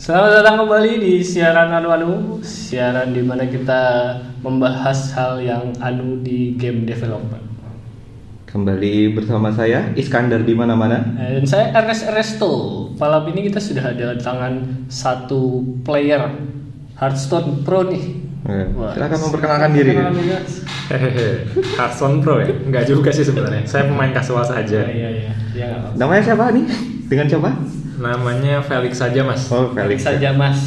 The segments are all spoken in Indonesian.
Selamat datang kembali di siaran Anu Anu, siaran di mana kita membahas hal yang anu di game development. Kembali bersama saya Iskandar di mana-mana. Dan saya Ernest Resto. Malam ini kita sudah ada tangan satu player Hearthstone Pro nih. Wah, Silakan memperkenalkan diri. Hehehe, Hearthstone Pro ya? Enggak juga sih sebenarnya. Saya pemain kasual Iya saja. iya iya. Ya nggak apa-apa. Namanya siapa nih? Dengan siapa? Namanya Felix saja mas. Oh, Felix Felix. saja Mas.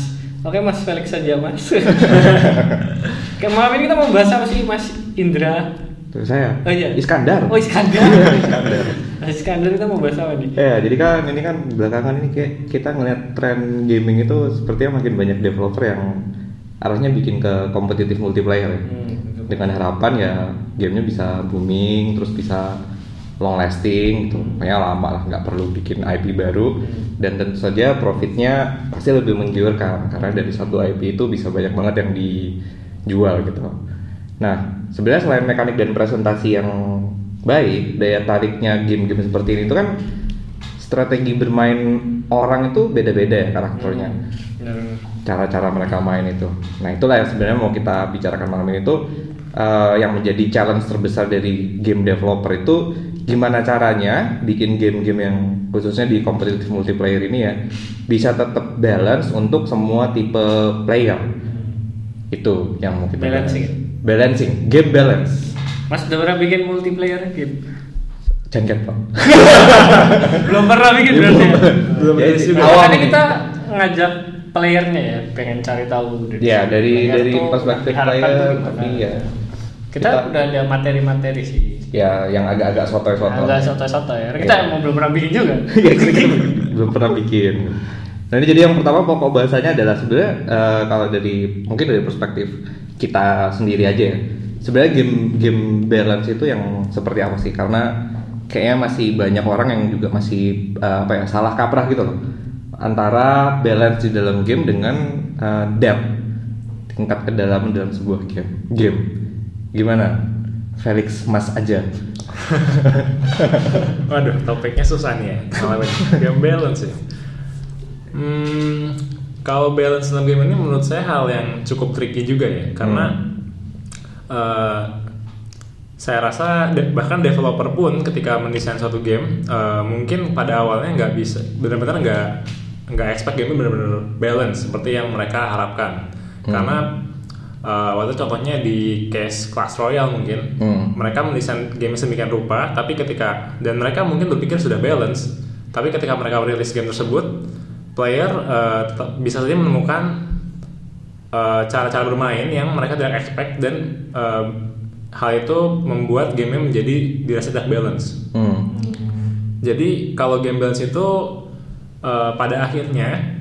Oke Mas Felix saja Mas. Oke malam ini kita mau bahas apa sih Mas Indra? Tuh saya. Oh iya. Iskandar. Oh Iskandar. Iskandar. Mas Iskandar kita mau bahas apa nih? Ya, jadi kan ini kan belakangan ini kayak kita ngeliat tren gaming itu sepertinya makin banyak developer yang arahnya bikin ke kompetitif multiplayer ya. Hmm, Dengan harapan ya gamenya bisa booming, terus bisa long lasting gitu. Pokoknya lama lah, nggak perlu bikin IP baru dan tentu saja profitnya pasti lebih menggiurkan karena dari satu IP itu bisa banyak banget yang dijual gitu. Nah, sebenarnya selain mekanik dan presentasi yang baik, daya tariknya game-game seperti ini itu kan strategi bermain orang itu beda-beda ya karakternya Benar. cara-cara mereka main itu. Nah itulah yang sebenarnya mau kita bicarakan malam ini tuh eh, yang menjadi challenge terbesar dari game developer itu gimana caranya bikin game-game yang khususnya di competitive multiplayer ini ya bisa tetap balance untuk semua tipe player. Itu yang mau kita bahas. Balancing. Balancing, game balance. Mas udah pernah bikin multiplayer game? Jangket pak. Belum pernah bikin berarti. ya? Belum Ya, awal kita ngajak playernya ya, pengen cari tahu. Ya dari player dari tuh perspektif player, tapi ya Kita, udah ada materi-materi sih. ya yang agak-agak sotoy-sotoy. Agak soto-soto ya. Kita Iya. emang belum pernah bikin juga. ya kita kan belum pernah bikin nah ini jadi yang pertama pokok bahasanya adalah sebenarnya eh, kalau dari mungkin dari perspektif kita sendiri aja ya sebenarnya game game balance itu yang seperti apa sih karena kayaknya masih banyak orang yang juga masih eh, apa ya salah kaprah gitu loh antara balance di dalam game dengan eh, depth tingkat kedalaman dalam sebuah game game gimana Felix Mas aja Waduh, topiknya susah nih ya. Ini. Game balance ya. Hmm, kalau balance dalam game ini menurut saya hal yang cukup tricky juga ya, karena eh, saya rasa de- bahkan developer pun ketika mendesain suatu game eh, mungkin pada awalnya nggak bisa benar-benar nggak nggak expect game benar-benar balance seperti yang mereka harapkan karena eh, waktu contohnya di case Clash Royale mungkin Hmm. mereka mendesain game sedemikian rupa tapi ketika dan mereka mungkin berpikir sudah balance tapi ketika mereka rilis game tersebut player tetap bisa saja menemukan eh, cara-cara bermain yang mereka tidak expect dan eh, hal itu membuat gamenya menjadi dirasa tidak balance hmm. jadi kalau game balance itu eh, pada akhirnya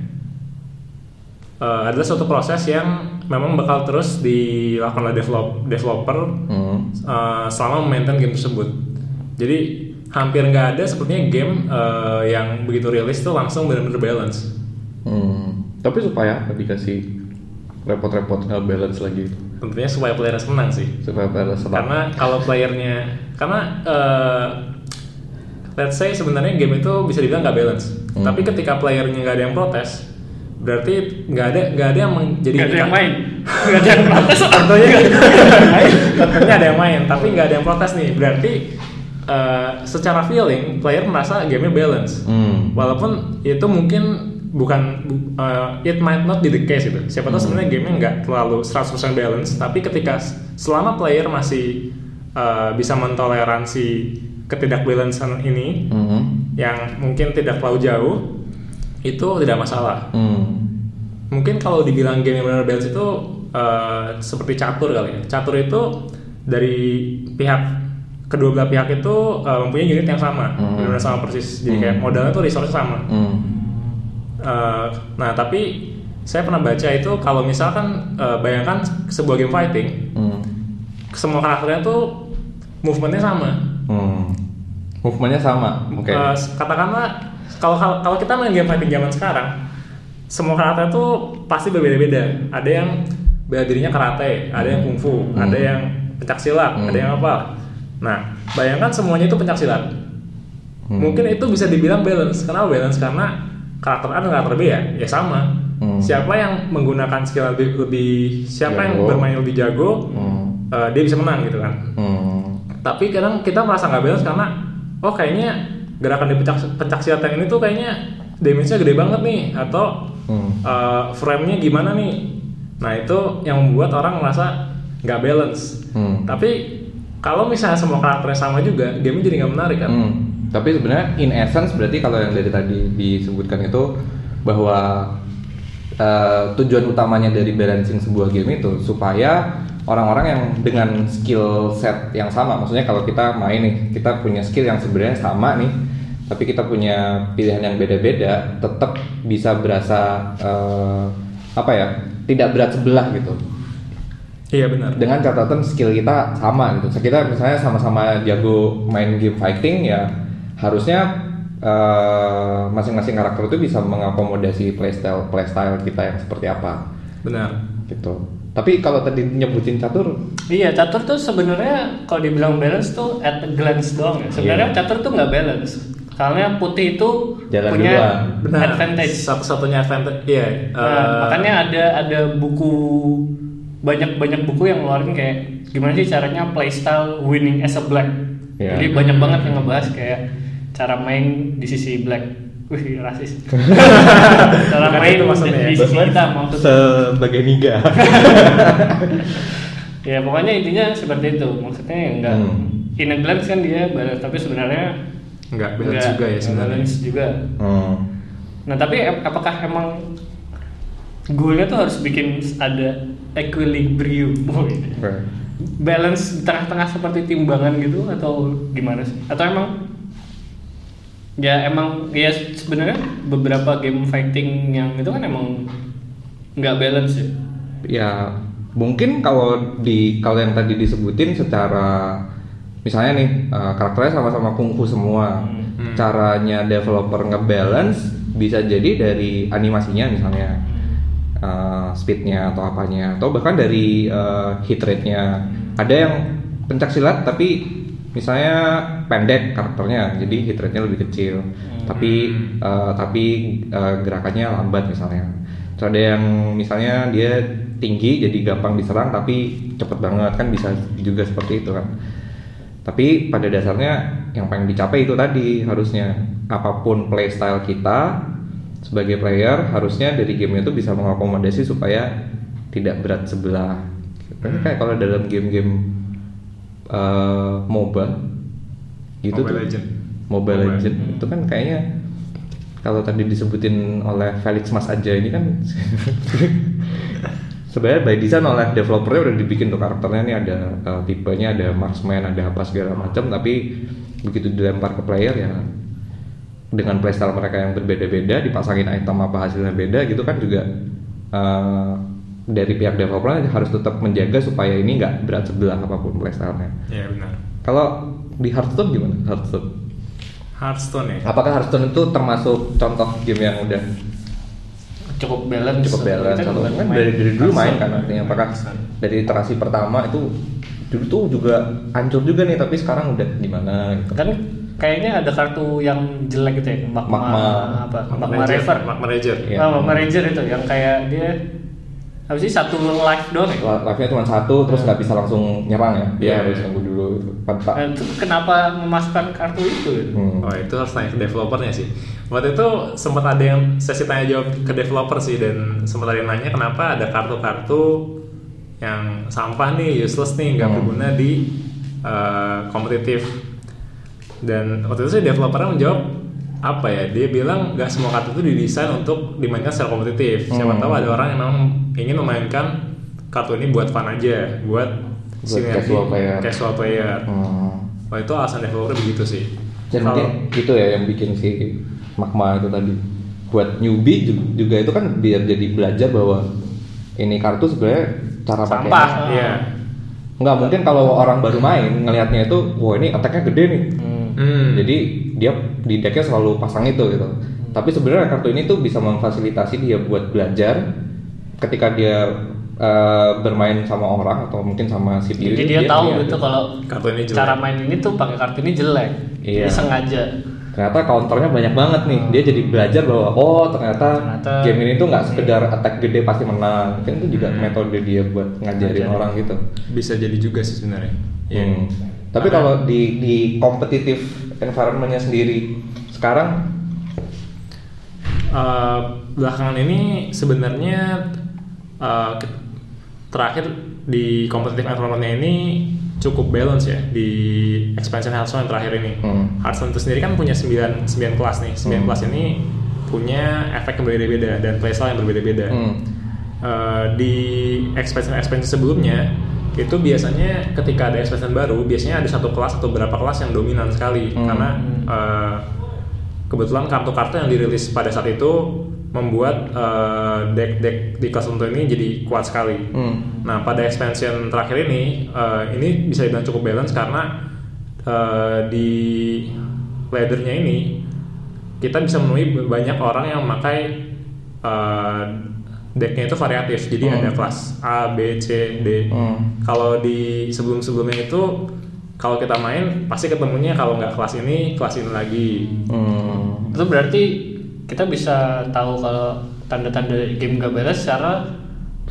eh, adalah suatu proses yang memang bakal terus dilakukan oleh develop, developer Hmm. uh, selama memaintain game tersebut. Jadi hampir nggak ada sepertinya game uh, yang begitu rilis tuh langsung benar-benar balance. Hmm, tapi supaya apa dikasih repot-repot nggak balance lagi Tentunya supaya player senang sih. supaya balance apa? Karena kalau playernya, karena uh, let's say sebenarnya game itu bisa dibilang nggak balance. Hmm. Tapi ketika playernya nggak ada yang protes, berarti nggak ada nggak ada yang menjadi Gak ada yang main. Gak ada yang protes. Tentunya tentunya ada yang main, tapi nggak ada yang protes nih. Berarti uh, secara feeling player merasa gamenya balance. Hmm. Walaupun itu mungkin bukan bu- uh, it might not be the case gitu. Siapa tahu sebenarnya gamenya nggak terlalu 100% balance, tapi ketika selama player masih uh, bisa mentoleransi ketidakbalancean ini Hmm. yang mungkin tidak terlalu jauh, itu tidak masalah Hmm. mungkin kalau dibilang game yang benar balance itu eh, seperti catur kali ya. Catur itu dari pihak kedua belah pihak itu eh, mempunyai unit yang sama, Hmm. benar sama persis. Jadi Hmm. kayak modalnya tuh resource sama. Hmm. Eh, nah tapi saya pernah baca itu kalau misalkan eh, bayangkan sebuah game fighting, Hmm. semua karakternya tuh movementnya sama. Hmm. Movementnya sama. Oke. Eh, katakanlah kalau kalau kita main game fighting zaman sekarang, semua karakter tuh pasti berbeda-beda. Ada yang bela dirinya karate, ada yang kungfu, Hmm. ada yang pencak silat, Hmm. ada yang apa. Nah, bayangkan semuanya itu pencak silat. Hmm. Mungkin itu bisa dibilang balance. Kenapa balance? Karena karakter A dan karakter B ya ya sama Hmm. siapa yang menggunakan skill lebih, lebih siapa yang Jago. bermain lebih jago Hmm. eh, dia bisa menang gitu kan Hmm. tapi kadang kita merasa nggak balance karena oh kayaknya gerakan di pencak, pencak silat yang ini tuh kayaknya damage-nya gede banget nih atau Hmm. eh, frame-nya gimana nih nah itu yang membuat orang merasa nggak balance Hmm. tapi kalau misalnya semua karakternya sama juga game jadi nggak menarik kan Hmm. Tapi sebenarnya in essence berarti kalau yang dari tadi disebutkan itu bahwa eh, tujuan utamanya dari balancing sebuah game itu supaya orang-orang yang dengan skill set yang sama, maksudnya kalau kita main nih, kita punya skill yang sebenarnya sama nih, tapi kita punya pilihan yang beda-beda, tetap bisa berasa eh, apa ya, tidak berat sebelah gitu. Iya benar. Dengan catatan skill kita sama gitu. Kita misalnya sama-sama jago main game fighting ya harusnya eh, masing-masing karakter itu bisa mengakomodasi playstyle playstyle kita yang seperti apa. Benar. Gitu. Tapi kalau tadi nyebutin catur, Iya, catur tuh sebenarnya kalau dibilang balance tuh at a glance doang ya. Sebenarnya Iya. catur tuh nggak balance. Karena putih itu Jalan punya benar advantage. satu-satunya advantage iya Nah, eh, makanya ada ada buku banyak banyak buku yang ngeluarin kayak gimana sih caranya playstyle winning as a black. Iya. Jadi banyak banget yang ngebahas kayak cara main di sisi black. Wih, rasis. cara Bukan main itu maksudnya ya. di sisi hitam maksudnya. sebagai niga. Ya pokoknya intinya seperti itu. Maksudnya ya enggak Hmm. in a glance kan dia balance tapi sebenarnya nggak balance enggak- juga ya enggak sebenarnya balance juga. Hmm. Nah tapi ap- apakah emang goalnya tuh harus bikin ada equilibrium, balance di tengah-tengah seperti timbangan gitu atau gimana sih? Atau emang ya emang ya sebenarnya beberapa game fighting yang itu kan emang nggak balance ya. ya mungkin kalau di kalau yang tadi disebutin secara misalnya nih eh, karakternya sama-sama kungfu semua. Hmm. caranya developer ngebalance bisa jadi dari animasinya misalnya eh, speednya atau apanya atau bahkan dari eh, hit rate-nya. Ada yang pencak silat tapi misalnya pendek karakternya jadi hit rate-nya lebih kecil. Tapi eh, tapi eh, gerakannya lambat misalnya. Terus ada yang misalnya dia tinggi jadi gampang diserang tapi cepet banget. Kan bisa juga seperti itu kan. Tapi pada dasarnya yang pengen dicapai itu tadi harusnya apa pun playstyle kita sebagai player harusnya dari game itu bisa mengakomodasi supaya tidak berat sebelah. Kayak kalau dalam game-game eh, MOBA. Gitu Mobile tuh, Legend. Mobile Mobile. Legend. Itu kan kayaknya kalau tadi disebutin oleh Felix Mas aja ini kan sebenarnya by design oleh developernya udah dibikin tuh karakternya. Nih ada uh, tipenya ada marksman ada apa segala macam. Tapi begitu dilempar ke player ya dengan playstyle mereka yang berbeda-beda dipasangin item apa hasilnya beda gitu kan juga uh, dari pihak developer harus tetap menjaga supaya ini nggak berat sebelah apa pun playstylenya. Iya benar. kalau di Hearthstone gimana? Hearthstone. Hearthstone ya. apakah Hearthstone itu termasuk contoh game yang udah Cukup balance. cukup balance. Kita atau bukan kan main dari, dari dulu main kan artinya. Apakah dari iterasi pertama itu dulu tuh juga hancur juga nih tapi sekarang udah gimana gitu. Kan kayaknya ada kartu yang jelek gitu ya magma, Magma. apa? Magma, Ranger, river Magma Ranger. Ah, magma ranger itu yang kayak dia apa sih satu life doang ya live-nya cuma satu terus nggak bisa langsung nyerang ya dia Iya. harus nunggu dulu itu Pantak. Nah, itu kenapa memasukkan kartu itu ya? Hmm. Oh itu harus tanya ke developernya sih. Waktu itu sempat ada yang sesi tanya jawab ke developer sih dan sempat ada yang nanya kenapa ada kartu-kartu yang sampah nih useless nih nggak Hmm. berguna di uh, kompetitif. Dan waktu itu sih developernya menjawab apa ya dia bilang nggak semua kartu itu didesain untuk dimainkan secara kompetitif. Siapa Hmm. tahu ada orang yang memang ingin memainkan kartu ini buat fun aja, buat, Buat sinergi, casual player. casual player. Hmm. Wah itu alasan developer begitu sih. Dan mungkin itu ya yang bikin si magma itu tadi buat newbie ju- juga itu kan biar jadi belajar bahwa ini kartu sebenarnya cara Sampah. pakainya Iya. nggak mungkin kalau orang baru main ngelihatnya itu wah ini attacknya gede nih Hmm. Hmm. jadi dia di decknya selalu pasang itu gitu tapi sebenarnya kartu ini tuh bisa memfasilitasi dia buat belajar ketika dia eh, bermain sama orang atau mungkin sama CPU Jadi dia, tahu lihat gitu tuh. kalau Kartu ini jelek. cara main ini tuh pakai kartu ini jelek. Iya. Jadi sengaja. ternyata counternya banyak banget nih dia jadi belajar bahwa oh ternyata, Ternyata game ini tuh nggak sekedar attack gede pasti menang kan itu juga Hmm. metode dia buat ngajarin Ngajarin. orang gitu bisa jadi juga sih sebenarnya Iya. Hmm. Tapi Ada- kalau di di kompetitif environmentnya sendiri sekarang Eh, belakangan ini sebenarnya ke- terakhir di competitive environment ini cukup balance ya di expansion Hearthstone yang terakhir ini. Hmm. Hearthstone itu sendiri kan punya 9, 9 kelas nih. 9 Hmm. kelas ini punya efek yang berbeda-beda dan playstyle yang berbeda-beda. Hmm. Eh, di expansion expansion sebelumnya itu biasanya ketika ada expansion baru biasanya ada satu kelas atau beberapa kelas yang dominan sekali Hmm. karena eh, kebetulan kartu-kartu yang dirilis pada saat itu membuat eh, deck-deck di kelas tertentu ini jadi kuat sekali. Hmm. Nah pada expansion terakhir ini eh, ini bisa dibilang cukup balance karena eh, di laddernya ini kita bisa menemui banyak orang yang memakai eh, decknya itu variatif. Jadi Hmm. ada kelas A, B, C, D. Hmm. Kalau di sebelum-sebelumnya itu kalau kita main pasti ketemunya kalau nggak kelas ini kelas ini lagi. Hmm. Itu berarti kita bisa tahu kalau tanda-tanda game gak beres secara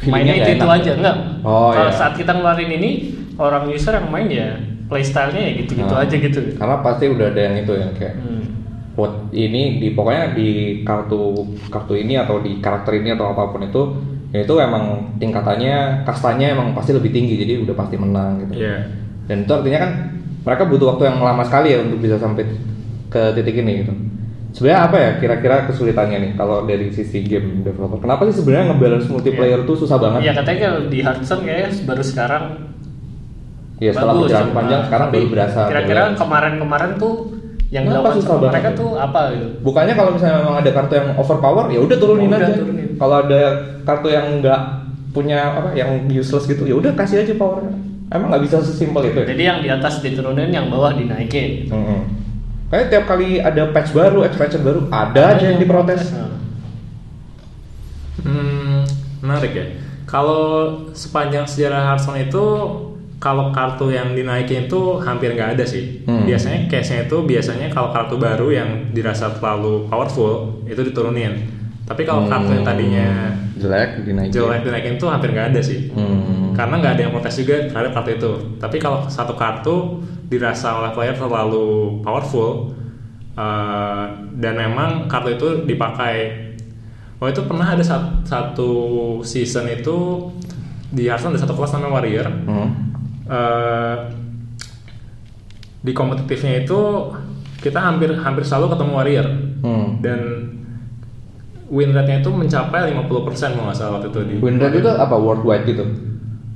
mainnya nggak itu, itu aja enggak. Oh, kalau iya. saat kita ngeluarin ini orang user yang main ya playstyle-nya ya gitu-gitu Nah, aja gitu. Karena pasti udah ada yang itu yang kayak Hmm. Buat ini di pokoknya di kartu kartu ini atau di karakter ini atau apa pun itu ya itu emang tingkatannya kastanya emang pasti lebih tinggi jadi udah pasti menang gitu. Iya. Dan itu artinya kan mereka butuh waktu yang lama sekali ya untuk bisa sampai ke titik ini gitu. Sebenarnya apa ya kira-kira kesulitannya nih kalau dari sisi game developer? Kenapa sih sebenarnya ngebalance multiplayer tuh susah banget? Iya katanya kalau di Hearthstone kayaknya baru sekarang Ya setelah perjalanan panjang sekarang baru berasa. Kira-kira balance. kemarin-kemarin tuh yang Kenapa dilakukan susah sama banget mereka ya? tuh apa gitu? Bukannya kalau misalnya memang ada kartu yang overpower ya udah turunin Udah, aja. turunin. Kalau ada kartu yang nggak punya apa yang useless gitu ya udah kasih aja powernya. Emang nggak bisa sesimpel itu ya? Jadi yang di atas diturunin, yang bawah dinaikin. Mm-mm. Kayak tiap kali ada patch baru, expansion baru, ada aja yang diprotes. Nah, Hmm, menarik ya. Kalau sepanjang sejarah Hearthstone itu kalau kartu yang dinaikin itu hampir nggak ada sih. Hmm. Biasanya case-nya itu biasanya kalau kartu baru yang dirasa terlalu powerful itu diturunin. Tapi kalau kartu yang tadinya Hmm. jelek dinaikin. jelek dinaikin itu hampir nggak ada sih. Hmm. Karena nggak ada yang protes juga terhadap kartu itu. Tapi kalau satu kartu dirasa oleh player terlalu powerful eh, dan memang kartu itu dipakai. Oh itu pernah ada sat- satu season itu di Hearthstone ada satu kelas namanya Warrior. Hmm. Eh, di kompetitifnya itu kita hampir hampir selalu ketemu Warrior Hmm. dan win rate-nya itu mencapai 50% kalau nggak salah waktu itu di Win rate itu apa worldwide gitu?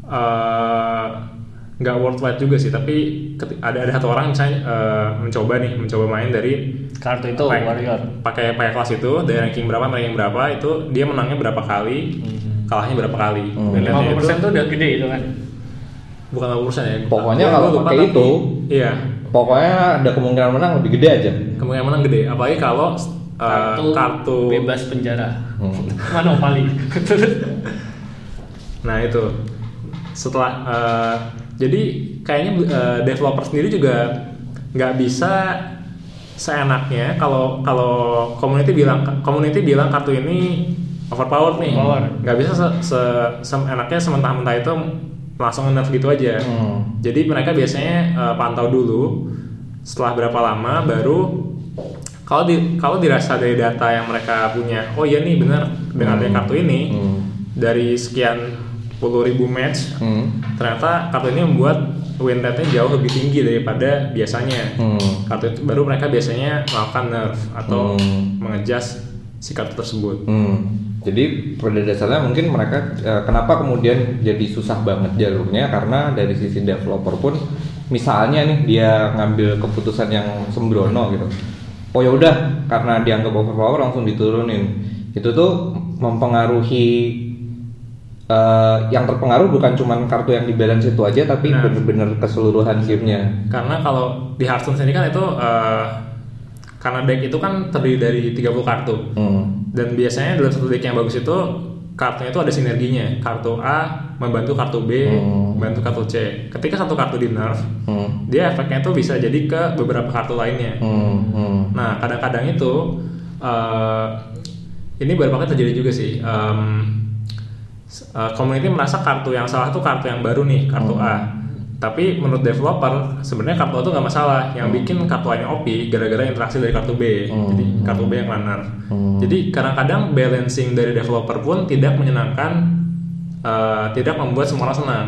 Eh, nggak worldwide juga sih tapi ada ada satu orang misalnya eh, mencoba nih mencoba main dari kartu itu pakai- warrior. pakai pakai kelas itu dari ranking berapa ranking berapa itu dia menangnya berapa kali kalahnya berapa kali Hmm. Win rate-nya 50% tuh udah gede itu kan. Bukan 50% ya Pokoknya kalau pakai tapi- itu, iya Pokoknya ada kemungkinan menang lebih gede aja. kemungkinan menang gede apalagi kalau eh, Kartu, kartu bebas penjara. Hmm. Monopoli. Nah itu setelah eh, jadi kayaknya eh, developer sendiri juga nggak bisa seenaknya kalau kalau community bilang community bilang kartu ini overpowered nih nggak bisa se, se, seenaknya sementah-mentah itu langsung nerf gitu aja Hmm. jadi mereka biasanya eh, pantau dulu setelah berapa lama baru kalau di kalau dirasa dari data yang mereka punya oh iya nih benar dengan adanya kartu ini Hmm. dari sekian puluh ribu match Hmm. ternyata kartu ini membuat win rate-nya jauh lebih tinggi daripada biasanya Hmm. kartu itu baru mereka biasanya melakukan nerf atau Hmm. mengejas si kartu tersebut Hmm. Jadi pada dasarnya mungkin mereka eh, kenapa kemudian jadi susah banget jalurnya karena dari sisi developer pun misalnya nih dia ngambil keputusan yang sembrono gitu. Oh ya udah karena dianggap overpower langsung diturunin. Itu tuh mempengaruhi eh, yang terpengaruh bukan cuma kartu yang di balance itu aja tapi Nah. bener-bener keseluruhan gamenya. karena kalau di Hearthstone sendiri kan itu eh, karena deck itu kan terdiri dari 30 kartu Hmm. Dan biasanya dalam satu deck yang bagus itu kartunya itu ada sinerginya kartu A membantu kartu B Hmm. bentuk kartu C. Ketika satu kartu di nerf, Hmm. dia efeknya tuh bisa jadi ke beberapa kartu lainnya. Hmm. Hmm. Nah, kadang-kadang itu eh, ini beberapa kali terjadi juga sih. Em, s- eh, community merasa kartu yang salah tuh kartu yang baru nih, kartu A. Tapi menurut developer sebenarnya kartu A itu nggak masalah. Yang bikin kartu A nya OP gara-gara interaksi dari kartu B. Jadi kartu B yang runner. Jadi kadang-kadang balancing dari developer pun tidak menyenangkan, eh, tidak membuat semua orang senang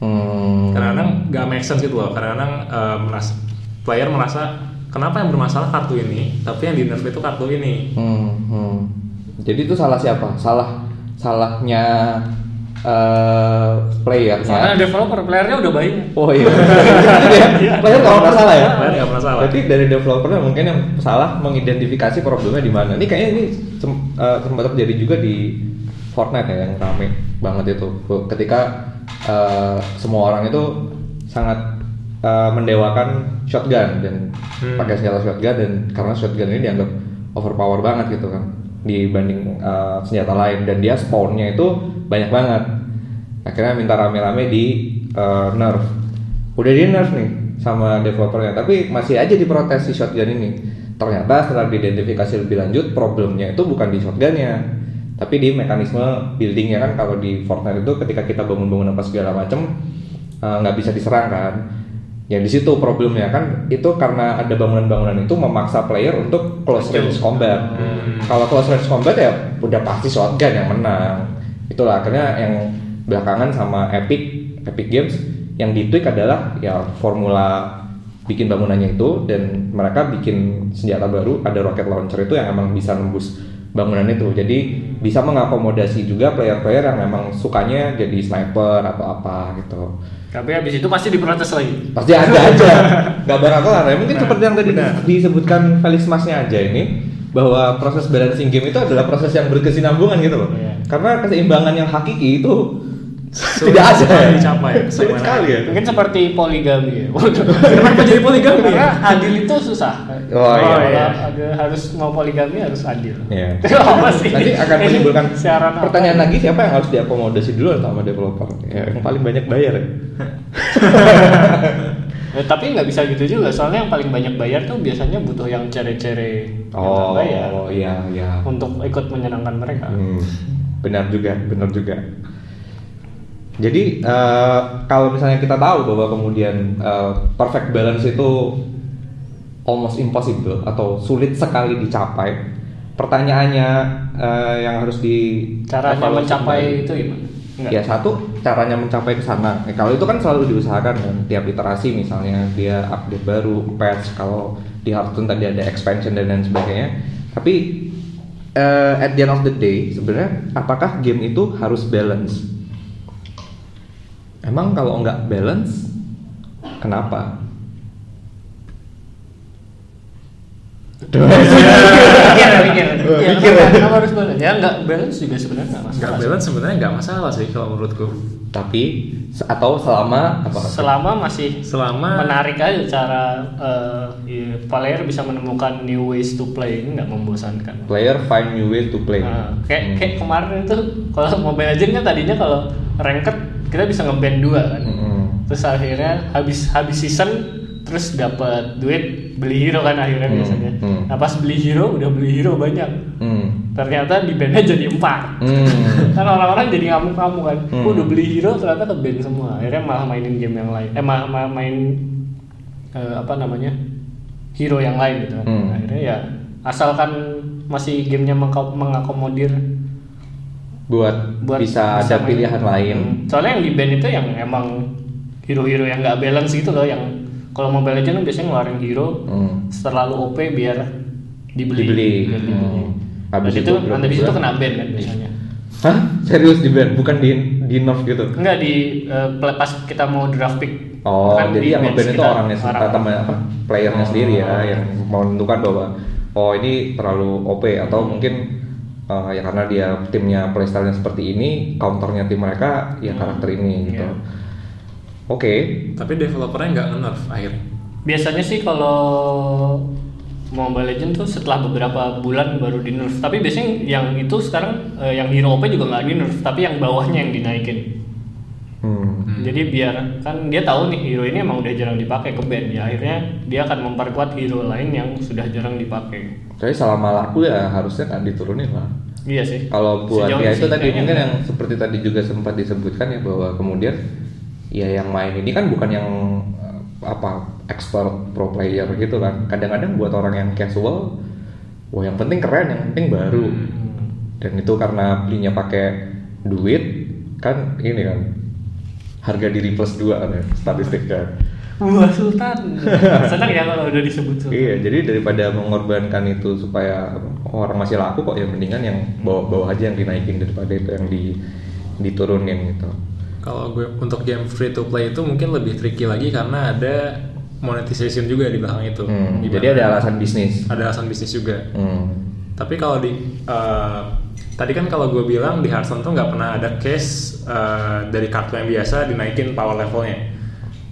Hmm. kadang-kadang nggak make sense gitu loh kadang-kadang eh, merasa player merasa kenapa yang bermasalah kartu ini tapi yang di nerf itu kartu ini Hmm, hmm. Jadi itu salah siapa? Salah salahnya eh playernya. Soalnya developer playernya udah banyak. Oh iya. Iya. Player nggak masalah ya? Player nggak masalah. Berarti dari developernya mungkin yang salah mengidentifikasi problemnya di mana. Ini kayaknya ini sem- eh, sempat terjadi juga di Fortnite ya yang rame banget itu. Ketika eh, semua orang itu sangat eh, mendewakan shotgun dan Hmm. pakai senjata shotgun dan karena shotgun ini dianggap overpower banget gitu kan dibanding eh, senjata lain. Dan dia spawnnya itu banyak banget. Akhirnya minta rame-rame di eh, nerf. Udah di nerf nih sama developernya tapi masih aja diprotes si shotgun ini. Ternyata setelah diidentifikasi lebih lanjut problemnya itu bukan di shotgunnya tapi di mekanisme buildingnya kan. Kalau di Fortnite itu ketika kita bangun-bangun apa segala macem eh, nggak bisa diserang kan ya di situ problemnya. Kan itu karena ada bangunan-bangunan itu memaksa player untuk close range combat. Kalau close range combat ya udah pasti shotgun yang menang. Itulah akhirnya yang belakangan sama Epic Epic Games yang ditweak adalah ya formula bikin bangunannya itu dan mereka bikin senjata baru ada rocket launcher itu yang emang bisa nembus bangunan itu. Jadi bisa mengakomodasi juga player-player yang memang sukanya jadi sniper atau apa gitu Tapi habis itu pasti diprotes lagi. pasti ada aja nggak bakal kelar ya mungkin seperti yang tadi disebutkan Felix Masnya aja ini bahwa proses balancing game itu adalah proses yang berkesinambungan gitu loh Iya. karena keseimbangan yang hakiki itu tidak ada sekali dicapai, sulit sekali ya Mungkin seperti poligami ya. kenapa jadi poligami Karena adil itu susah. Oh, iya. Kalau ada- harus mau poligami harus adil. Iya. Itu apa sih? nanti akan menimbulkan apa? pertanyaan lagi siapa yang harus diakomodasi dulu sama developer ya, yang paling banyak bayar ya Eh, tapi nggak bisa gitu juga, soalnya yang paling banyak bayar tuh biasanya butuh yang cere-cere yang oh nggak bayar iya iya untuk ikut menyenangkan mereka. Hmm, benar juga, benar juga. Jadi eh, kalau misalnya kita tahu bahwa kemudian eh, perfect balance itu almost impossible atau sulit sekali dicapai, pertanyaannya eh, yang harus di Caranya mencapai itu gimana? Ya satu caranya mencapai ke sana. Eh, kalau itu kan selalu diusahakan kan tiap iterasi misalnya dia update baru, patch kalau di Hearthstone tadi ada expansion dan lain sebagainya. Tapi eh, at the end of the day sebenarnya apakah game itu harus balance? Emang kalau nggak balance kenapa? Mikir, mikir. Ya, Mikir kenapa, ya. kenapa harus balance? Ya nggak balance juga sebenarnya nggak nggak masalah. balance sebenarnya nggak masalah sih kalau menurutku Tapi atau selama apa? Selama masih selama menarik aja cara eh, ya, player bisa menemukan new ways to play ini nggak membosankan. Player find new way to play. Nah, kayak Hmm. kayak kemarin itu kalau Mobile Legends kan tadinya kalau ranked kita bisa ngeband dua kan. Mm-mm. Terus akhirnya habis habis season terus dapat duit beli hero kan akhirnya Hmm, biasanya. hmm. Nah pas beli hero udah beli hero banyak. Hmm. Ternyata di bandnya jadi empat. Hmm. kan orang-orang jadi ngamuk-ngamuk kan. Hmm. Udah beli hero ternyata ke band semua. Akhirnya malah mainin game yang lain. Eh malah, malah main eh, apa namanya? hero yang lain gitu kan. Hmm. Akhirnya ya asalkan masih gamenya mengako- mengakomodir buat, buat bisa, ada main. pilihan lain. Hmm. Soalnya yang di band itu yang emang hero-hero yang nggak balance gitu loh yang kalau Mobile Legends kan biasanya ngeluarin hero Hmm. terlalu OP biar dibeli. Dibeli. Biar dibeli. Hmm. Habis itu, itu nanti itu kena ban kan biasanya. Hah? Serius di ban? Bukan di di nerf gitu? Enggak di play- pas kita mau draft pick. Oh, Kan jadi di yang nge-ban itu orangnya sendiri, orang. teman apa? Playernya Oh. sendiri ya, yang mau menentukan bahwa oh ini terlalu OP atau mungkin uh, ya karena dia timnya playstyle seperti ini, counternya tim mereka ya karakter ini gitu. Iya. Oke. tapi developernya nggak nge-nerf akhirnya Biasanya sih kalau Mobile Legends tuh setelah beberapa bulan baru di nerf. Tapi biasanya yang itu sekarang eh, yang hero OP juga nggak di nerf, tapi yang bawahnya yang dinaikin. Hmm. Jadi biar kan dia tahu nih hero ini emang udah jarang dipakai ke band ya akhirnya dia akan memperkuat hero lain yang sudah jarang dipakai. Tapi selama laku ya harusnya kan diturunin lah. Iya sih. Kalau buat Sejauh ya itu sih tadi enggak. yang seperti tadi juga sempat disebutkan ya bahwa kemudian ya yang main ini kan bukan yang eh, apa expert pro player gitu kan. Kadang-kadang buat orang yang casual, wah yang penting keren, yang penting baru. Hmm. Dan itu karena belinya pakai duit kan ini kan harga diri plus dua kan ya, statistiknya. Wah Sultan. Senang ya kalau udah disebut Sultan. Iya, jadi daripada mengorbankan itu supaya orang masih laku kok ya mendingan yang bawa-bawa aja yang dinaikin daripada itu yang di diturunin gitu. Kalau gue untuk game free to play itu mungkin lebih tricky lagi karena ada monetization juga di belakang itu. Hmm, jadi ada alasan bisnis. ada alasan bisnis juga. Hmm. Tapi kalau di eh, tadi kan kalau gue bilang di Hearthstone tuh nggak pernah ada case eh, dari kartu yang biasa dinaikin power levelnya.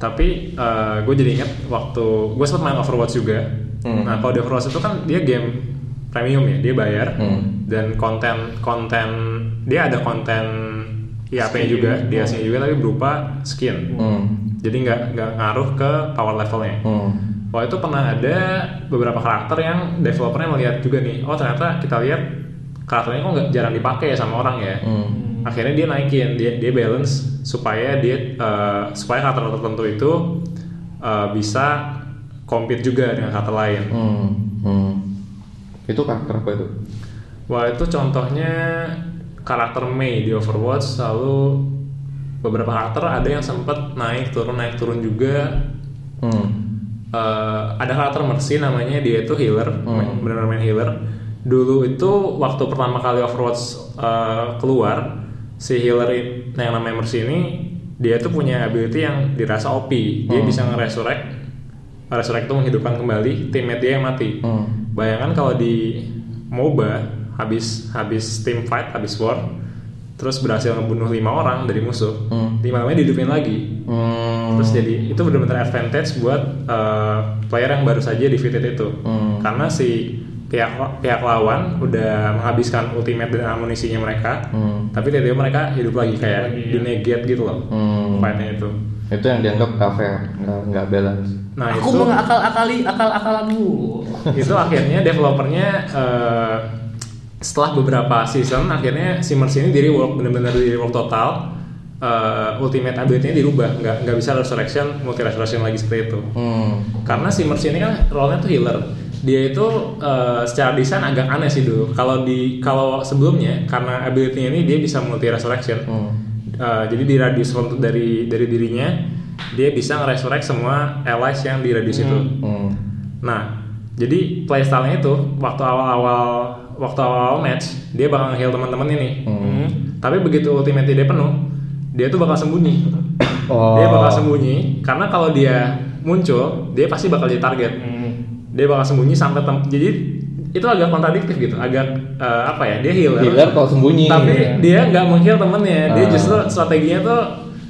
Tapi eh, gue jadi ingat waktu gue sempat main Overwatch juga. Hmm. Nah kalau di Overwatch itu kan dia game premium ya, dia bayar Hmm. dan konten konten dia ada konten IAP Skin. juga, dia Hmm. skin juga tapi berupa skin. Hmm. Jadi nggak nggak ngaruh ke power levelnya. Hmm. Waktu itu pernah ada beberapa karakter yang developernya melihat juga nih, oh ternyata kita lihat karakternya kok nggak jarang dipakai ya sama orang ya. Hmm. Akhirnya dia naikin, dia dia balance supaya dia eh, supaya karakter tertentu itu eh, bisa compete juga dengan karakter lain. Hmm. Hmm. Itu karakter apa itu? Wah itu contohnya karakter Mei di Overwatch lalu beberapa karakter ada yang sempat naik turun naik turun juga Hmm. Eh, ada karakter Mercy namanya dia itu healer, Hmm. benar main healer. Dulu itu waktu pertama kali Overwatch eh, keluar, si healer yang namanya Mercy ini dia tuh punya ability yang dirasa OP. Dia Hmm. bisa nge-resurrect, resurrect itu menghidupkan kembali teammate dia yang mati. Hmm. Bayangkan kalau di MOBA habis habis team fight, habis war, terus berhasil ngebunuh lima orang dari musuh, Hmm. lima limanya dihidupin lagi. Hmm. Terus jadi itu benar-benar advantage buat uh, player yang baru saja defeated itu. Hmm. Karena si pihak pihak lawan udah menghabiskan ultimate dan amunisinya mereka, Hmm. tapi tiba-tiba mereka hidup lagi kayak Lagi, di ya. negate gitu loh. Hmm. Fightnya itu. Itu yang dianggap gak fair, nggak nggak balance. Nah Aku itu mengakal-akali akal-akalanmu. itu akhirnya developernya uh, setelah beberapa season akhirnya si Mercy ini di rework benar-benar di rework total. Uh, ultimate ability-nya dirubah, nggak nggak bisa resurrection, multi resurrection lagi seperti itu. Hmm. karena si Mercy ini kan role-nya tuh healer dia itu eh, secara desain agak aneh sih dulu kalau di kalau sebelumnya karena ability-nya ini dia bisa multi resurrection Hmm. Eh, jadi di radius untuk dari dari dirinya dia bisa nge-resurrect semua allies yang di radius itu Hmm. nah jadi playstyle-nya itu waktu awal-awal waktu awal match dia bakal heal teman-teman ini Hmm. tapi begitu ultimate dia penuh dia tuh bakal sembunyi Oh. dia bakal sembunyi karena kalau dia muncul dia pasti bakal jadi target Hmm. Dia bakal sembunyi sampai tem jadi itu agak kontradiktif gitu agak eh, apa ya dia healer, Healer kalau sembunyi. tapi Iya. dia nggak mengheal temennya dia Ah. justru strateginya tuh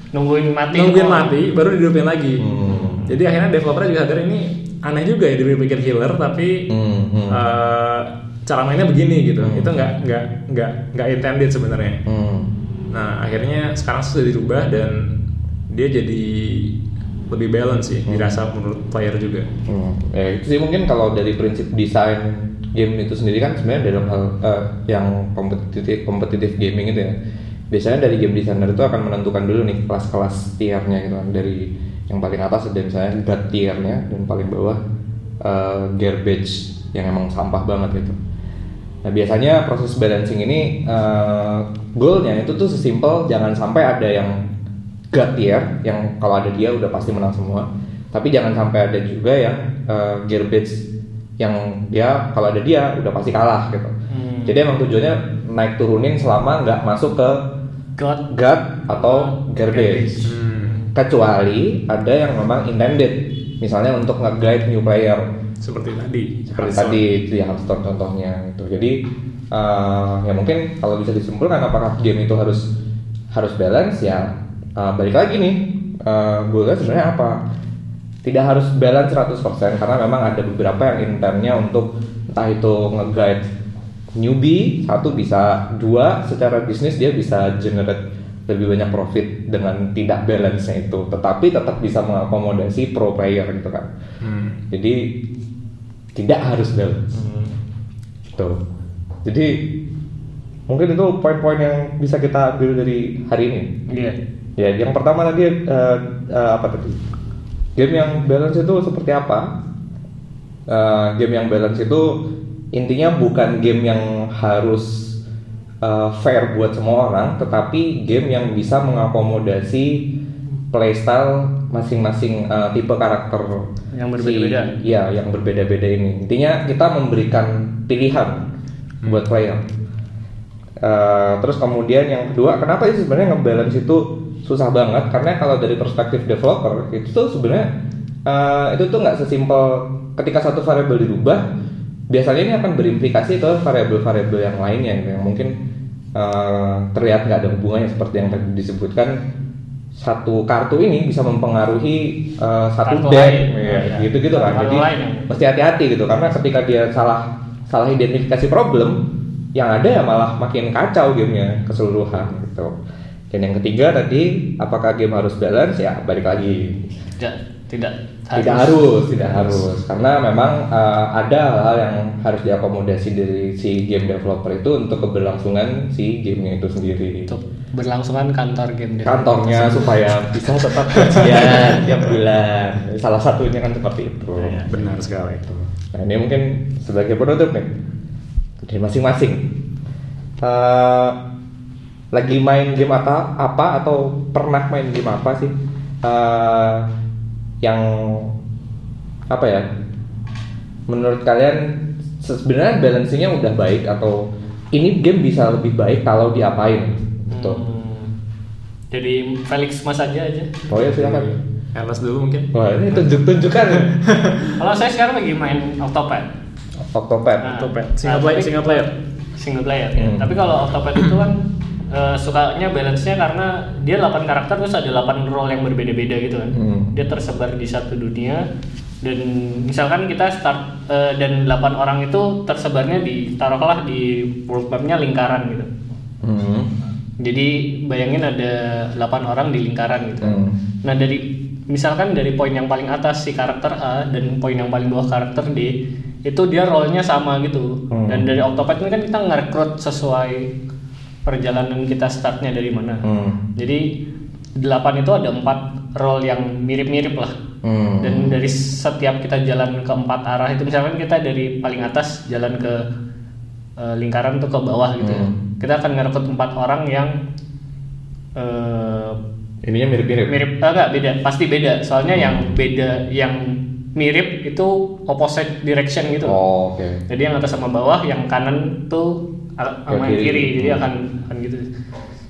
Nungguin mati. nungguin kok. mati baru dihidupin lagi Hmm. jadi akhirnya developer juga sadar ini aneh juga ya dia pikir healer tapi Hmm, hmm. eh, cara mainnya begini gitu Hmm. itu nggak nggak nggak nggak intended sebenarnya Hmm. Nah akhirnya sekarang sudah dirubah dan dia jadi lebih balance sih dirasa menurut player juga. Hmm, ya itu sih mungkin kalau dari prinsip desain game itu sendiri kan sebenarnya dalam hal eh, yang kompetitif kompetitif gaming itu ya biasanya dari game designer itu akan menentukan dulu nih kelas-kelas tiernya gitu kan dari yang paling atas ada misalnya god tiernya dan paling bawah eh, garbage yang emang sampah banget gitu. Nah biasanya proses balancing ini eh, goalnya itu tuh sesimpel jangan sampai ada yang god tier yang kalau ada dia udah pasti menang semua. Tapi jangan sampai ada juga yang eh, garbage yang dia kalau ada dia udah pasti kalah gitu. Hmm. Jadi emang tujuannya naik turunin selama nggak masuk ke God. god atau garbage. Hmm, Kecuali ada yang memang intended, misalnya untuk nge-guide new player seperti tadi. seperti Hearthstone. tadi itu ya Hearthstone contohnya gitu jadi eh, ya mungkin kalau bisa disimpulkan apakah game itu harus harus balance ya eh, balik lagi nih uh, gue sebenarnya apa tidak harus balance 100% karena memang ada beberapa yang intentnya untuk entah itu nge-guide newbie satu bisa dua secara bisnis dia bisa generate lebih banyak profit dengan tidak balance-nya itu, tetapi tetap bisa mengakomodasi pro player gitu kan. Hmm. Jadi tidak harus balance. Gitu. Jadi mungkin itu poin-poin yang bisa kita ambil dari hari ini. Iya. Ya, yang pertama tadi eh, eh, apa tadi? Game yang balance itu seperti apa? Eh, game yang balance itu intinya bukan game yang harus eh, fair buat semua orang, tetapi game yang bisa mengakomodasi playstyle masing-masing eh, tipe karakter Yang berbeda-beda. si- Iya, yang berbeda-beda ini. Intinya kita memberikan pilihan buat player. Eh, terus kemudian yang kedua, kenapa sih sebenarnya ngebalance itu susah banget? Karena kalau dari perspektif developer itu tuh sebenarnya eh, itu tuh nggak sesimpel ketika satu variabel dirubah, biasanya ini akan berimplikasi ke variabel-variabel yang lainnya gitu, yang mungkin eh, terlihat nggak ada hubungannya seperti yang tadi disebutkan satu kartu ini bisa mempengaruhi eh, satu Kartu deck, ya, Iya. gitu-gitu kan. Kartu Jadi lain mesti hati-hati gitu karena ketika dia salah salah identifikasi problem yang ada ya malah makin kacau gamenya keseluruhan gitu. Dan yang ketiga tadi apakah game harus balance? Ya balik lagi. Tidak, tidak tidak harus. tidak harus. Karena memang eh, ada hal-hal yang harus diakomodasi dari si game developer itu untuk keberlangsungan si gamenya itu sendiri. Untuk berlangsungan kantor game dia. kantornya supaya bisa tetap gajian tiap bulan. Salah satunya kan seperti itu. Benar sekali itu. Nah ini mungkin sebagai penutup nih dari masing-masing. Eh, lagi main game apa, apa atau pernah main game apa sih Eh, yang apa ya? Menurut kalian se- sebenarnya balancingnya udah baik atau ini game bisa lebih baik kalau diapain? Gitu. Hmm. Jadi Felix Mas aja aja. Oh ya silakan. Ernest dulu mungkin. Wah ini tunjuk-tunjukkan Kalau saya sekarang lagi main Octopad. Octopad. Nah, Octopad. nah, Single player, tapi- single player. Single player ya. Hmm. Tapi kalau Octopad itu kan eh, sukanya balance-nya karena dia 8 karakter terus ada 8 role yang berbeda-beda gitu kan. Hmm. Dia tersebar di satu dunia dan misalkan kita start eh, dan 8 orang itu tersebarnya di taruhlah di world map-nya lingkaran gitu. Hmm. Jadi bayangin ada 8 orang di lingkaran gitu. Hmm. Nah dari misalkan dari poin yang paling atas si karakter A dan poin yang paling bawah karakter D itu dia role-nya sama gitu. Hmm. Dan dari Octopath ini kan kita ngerekrut sesuai perjalanan kita startnya dari mana. Hmm. Jadi 8 itu ada empat role yang mirip-mirip lah. Hmm. Dan dari setiap kita jalan ke empat arah itu misalkan kita dari paling atas jalan ke eh, lingkaran tuh ke bawah gitu ya. Hmm. Kita akan ngerekrut empat orang yang eh, Ininya mirip-mirip. mirip ah, enggak beda pasti beda soalnya yang beda yang mirip itu opposite direction gitu Oh, oke. jadi yang atas sama bawah yang kanan tuh sama kiri. kiri. Jadi Hmm. akan akan gitu.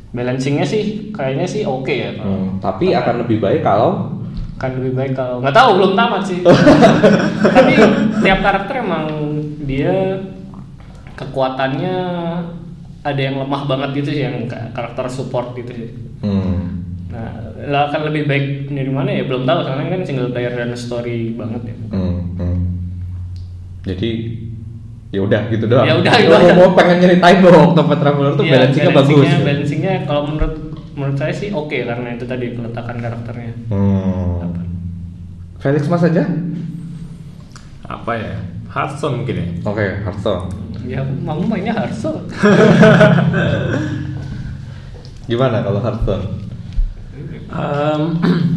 Balancingnya sih kayaknya sih oke ya. Kalau Hmm, tapi akan lebih baik kalau? Kan lebih baik kalau nggak tahu belum tamat sih. Tapi tiap karakter emang dia kekuatannya ada yang lemah banget gitu sih yang ka- karakter support gitu sih. Hmm, Nah, lah akan lebih baik dari mana ya belum tahu karena kan single player dan story banget ya. hmm, hmm. jadi ya udah gitu doang. Ya udah, gitu aja. mau pengen nyeritain bahwa Octopath Traveler tuh Iya, balancingnya bagus. balancingnya- Balancingnya kalau menurut menurut saya sih oke karena itu tadi peletakan karakternya. Hmm. Felix Mas aja? Apa ya? Hearthstone mungkin ya. Oke, Hearthstone. Ya, kamu mainnya Hearthstone. Gimana kalau Hearthstone? Em,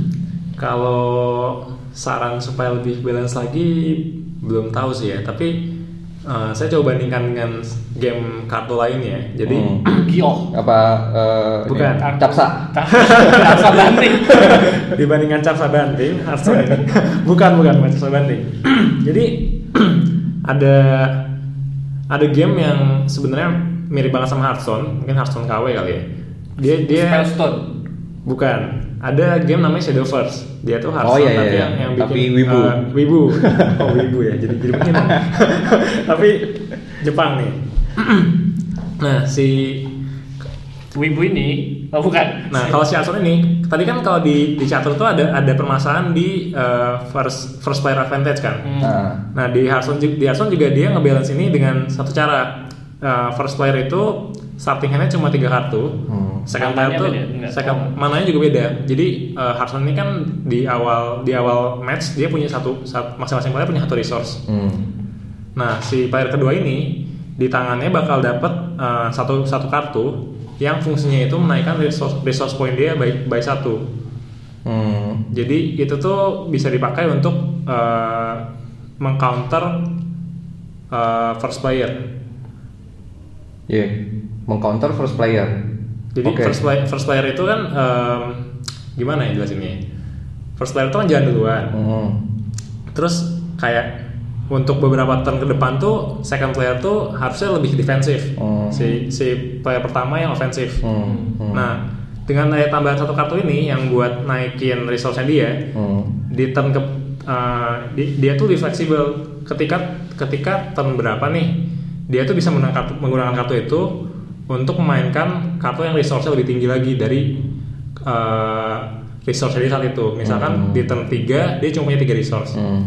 kalau saran supaya lebih balance lagi belum tahu sih ya. Tapi eh, saya coba bandingkan dengan game kartu lainnya. Jadi Hmm. Gio. Apa eh, Bukan. ini, Capsa. Capsa banting. dibandingkan Capsa Banting, Hearthstone ini bukan bukan bukan Capsa Banting. Jadi ada ada game yang sebenarnya mirip banget sama Hearthstone, mungkin Hearthstone KW kali ya. Dia dia Spellstone. Bukan. Ada game namanya Shadowverse. Dia tuh Oh, Hearthstone iya, iya, tapi iya. yang, yang Tapi bikin wibu. eh, wibu. Oh wibu ya. Jadi jadi begini. tapi Jepang nih. nah si Wibu ini, oh bukan. Nah, kalau si Hearthstone ini, tadi kan kalau di di catur tuh ada ada permasalahan di eh, first first player advantage kan. Hmm. Nah, Nah, di Hearthstone di Hearthstone juga dia ngebalance ini dengan satu cara. Eh, first player itu starting handnya cuma tiga kartu, hmm. Second Mananya player tuh beda? Second Oh. mananya juga beda. Jadi uh, Hearthstone ini kan di awal di awal match dia punya satu, masing-masing player punya satu resource. Hmm. Nah, si player kedua ini di tangannya bakal dapat uh, satu satu kartu yang fungsinya itu menaikkan resource resource point dia by by satu. Hmm. Jadi itu tuh bisa dipakai untuk uh, mengcounter uh, first player. Iya. Mengcounter first player. Jadi Oke. first player first player itu kan um, gimana ya jelasinnya? First player itu kan jalan duluan. Hmm. Terus kayak untuk beberapa turn ke depan tuh second player tuh harusnya lebih defensif. Hmm. Si si player pertama yang ofensif. Hmm. Hmm. Nah, dengan ada tambahan satu kartu ini yang buat naikin resource-nya dia, Hmm. di turn ke uh, di- dia tuh lebih fleksibel ketika ketika turn berapa nih dia tuh bisa kartu, menggunakan kartu itu untuk memainkan kartu yang resource lebih tinggi lagi dari uh, resource dia saat itu misalkan di turn 3 dia cuma punya 3 resource Hmm.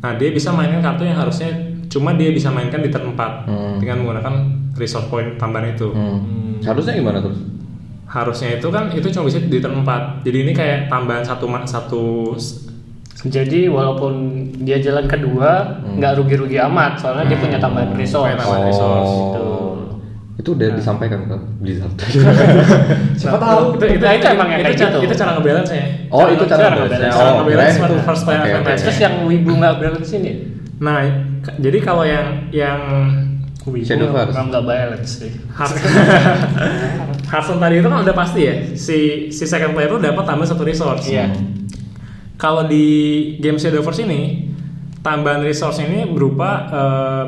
nah dia bisa mainkan kartu yang harusnya cuma dia bisa mainkan di turn 4 Hmm. dengan menggunakan resource point tambahan itu Hmm. Harusnya gimana terus? harusnya itu kan itu cuma bisa di turn 4 jadi ini kayak tambahan satu satu Jadi walaupun dia jalan kedua nggak rugi-rugi amat soalnya dia punya tambahan resource. Punya tambahan resource, Gitu. Itu udah disampaikan ke Blizzard. Siapa Nah, tahu. itu, itu, Nah, itu, emang itu, gitu. itu cara ngebalance nya Oh, itu cara cara ngebalance-nya. cara Oh, ngebalance kirain- first player oke. advantage. Terus yang wibu nggak balance ini? nah jadi kalau yang yang Wibu nggak balance sih. Hearthstone tadi itu kan udah pasti ya si si second player itu dapat tambah satu resource Iya. kalau di game Shadowverse ini tambahan resource ini berupa eh.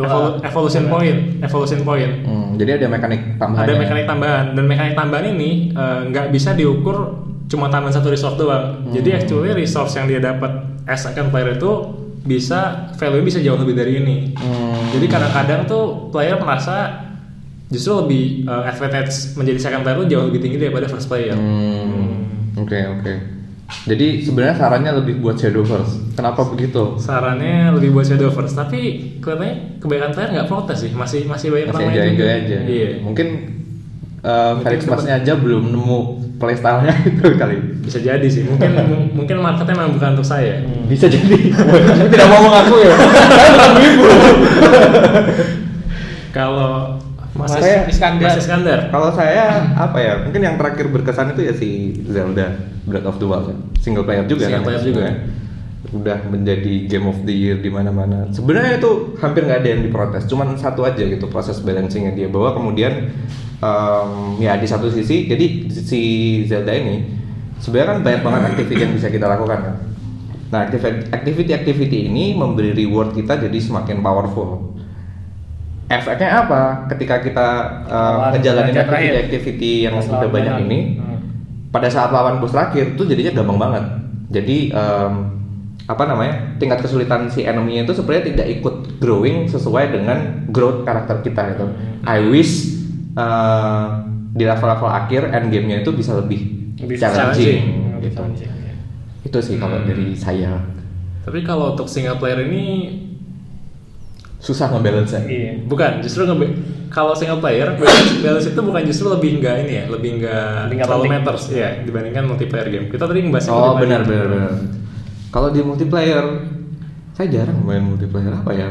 Evolu- evolution point evolution point Hmm, jadi ada mekanik tambahan. ada mekanik tambahan dan mekanik tambahan ini eh, nggak bisa diukur cuma tambahan satu resource doang jadi actually resource yang dia dapat as second player itu bisa value bisa jauh lebih dari ini Hmm. jadi kadang-kadang tuh player merasa justru lebih eh, advantage menjadi second player itu jauh lebih tinggi daripada first player Hmm. Oke oke. Jadi sebenarnya sarannya lebih buat Shadowverse. Kenapa begitu? sarannya lebih buat Shadowverse tapi kelihatannya kebanyakan player nggak protes sih masih masih banyak Masih orang enjoy aja. iya Mungkin uh, Felix Masnya aja belum nemu playstyle-nya itu kali. bisa jadi sih mungkin mu- mungkin marketnya memang bukan untuk saya Bisa jadi. Tapi tidak mau mengaku ya. Saya bukan kalau Mas Saya- Iskandar. Mas Iskandar. Kalau saya apa ya? Mungkin yang terakhir berkesan itu ya si Zelda Breath of the Wild. ya. Single player juga Single kan. player juga. Udah menjadi game of the year di mana-mana. Sebenarnya itu hampir nggak ada yang diprotes. Cuman satu aja gitu proses balancingnya dia bahwa kemudian em, ya di satu sisi jadi si Zelda ini sebenarnya kan banyak banget aktivitas yang bisa kita lakukan kan. Nah, activity-activity ini memberi reward kita jadi semakin powerful. Efeknya apa? Ketika kita uh, ngejalanin raja terakhir. activity-activity yang Pas udah lawan banyak ini, Hmm. pada saat lawan bos terakhir itu jadinya gampang banget. Jadi em, apa namanya? Tingkat kesulitan si enemy itu sebenarnya tidak ikut growing sesuai dengan growth karakter kita itu. I wish uh, di level-level akhir end game-nya itu bisa lebih Lebih challenging. Lebih gitu. challenging, ya. Itu sih kalau dari saya Tapi kalau untuk single player ini susah ngebalance Iya. bukan justru nge kalau single player balance, balance itu bukan justru lebih enggak ini ya lebih enggak terlalu penting. matters ya dibandingkan multiplayer game kita tadi ngebahas Oh multiplayer. benar benar benar. Kalau di multiplayer, saya jarang main multiplayer apa ya?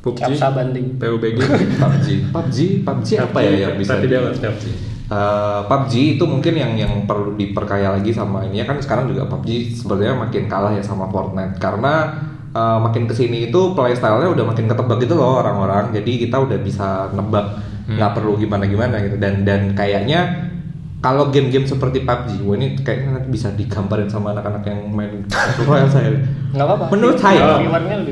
PUBG Capsa banding. PUBG PUBG, PUBG, PUBG apa ya yang bisa? tapi balance PUBG Eh, PUBG itu mungkin yang yang perlu diperkaya lagi sama ini ya kan sekarang juga PUBG sebenarnya makin kalah ya sama Fortnite karena eh, makin ke sini itu playstyle-nya udah makin ketebak gitu loh orang-orang jadi kita udah bisa nebak nggak perlu gimana-gimana gitu dan dan kayaknya kalau game-game seperti PUBG, wah ini kayaknya nanti bisa digambarin sama anak-anak yang main Battle Royale saya. Nggak apa-apa. Menurut saya,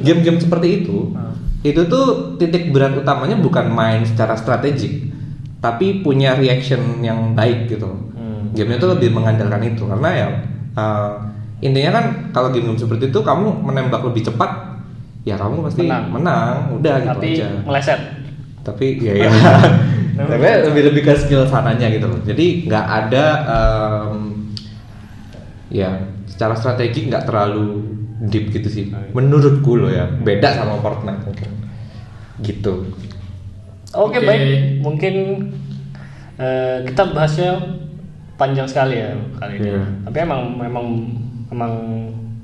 game-game seperti itu, Hmm. itu tuh titik berat utamanya bukan main secara strategik, tapi punya reaction yang baik gitu. Hmm. Game itu lebih mengandalkan itu karena ya uh, intinya kan kalau game-game seperti itu kamu menembak lebih cepat, ya kamu pasti Menang. menang, udah gitu Tapi aja meleset. tapi ya ya tapi lebih lebih ke skill sananya gitu loh jadi nggak ada em, ya secara strategi nggak terlalu deep gitu sih menurutku loh ya beda sama Fortnite mungkin gitu Oke Oke. baik, mungkin Eh, kita bahasnya panjang sekali ya kali ini. Iya. Tapi emang memang emang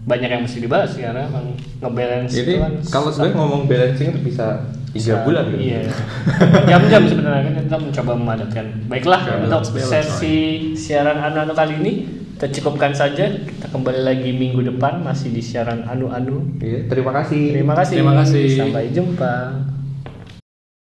banyak yang mesti dibahas sih, karena emang ngebalance Jadi itu kan kalau sebenarnya ngomong balancing itu bisa tiga bulan gitu. Iya. Jam-jam sebenarnya kan kita mencoba memadatkan. Baiklah untuk balance, sesi siaran anu-anu kali ini kita cukupkan saja. Kita kembali lagi minggu depan masih di siaran anu-anu. Iya, terima kasih. Terima kasih. Terima kasih. Sampai jumpa.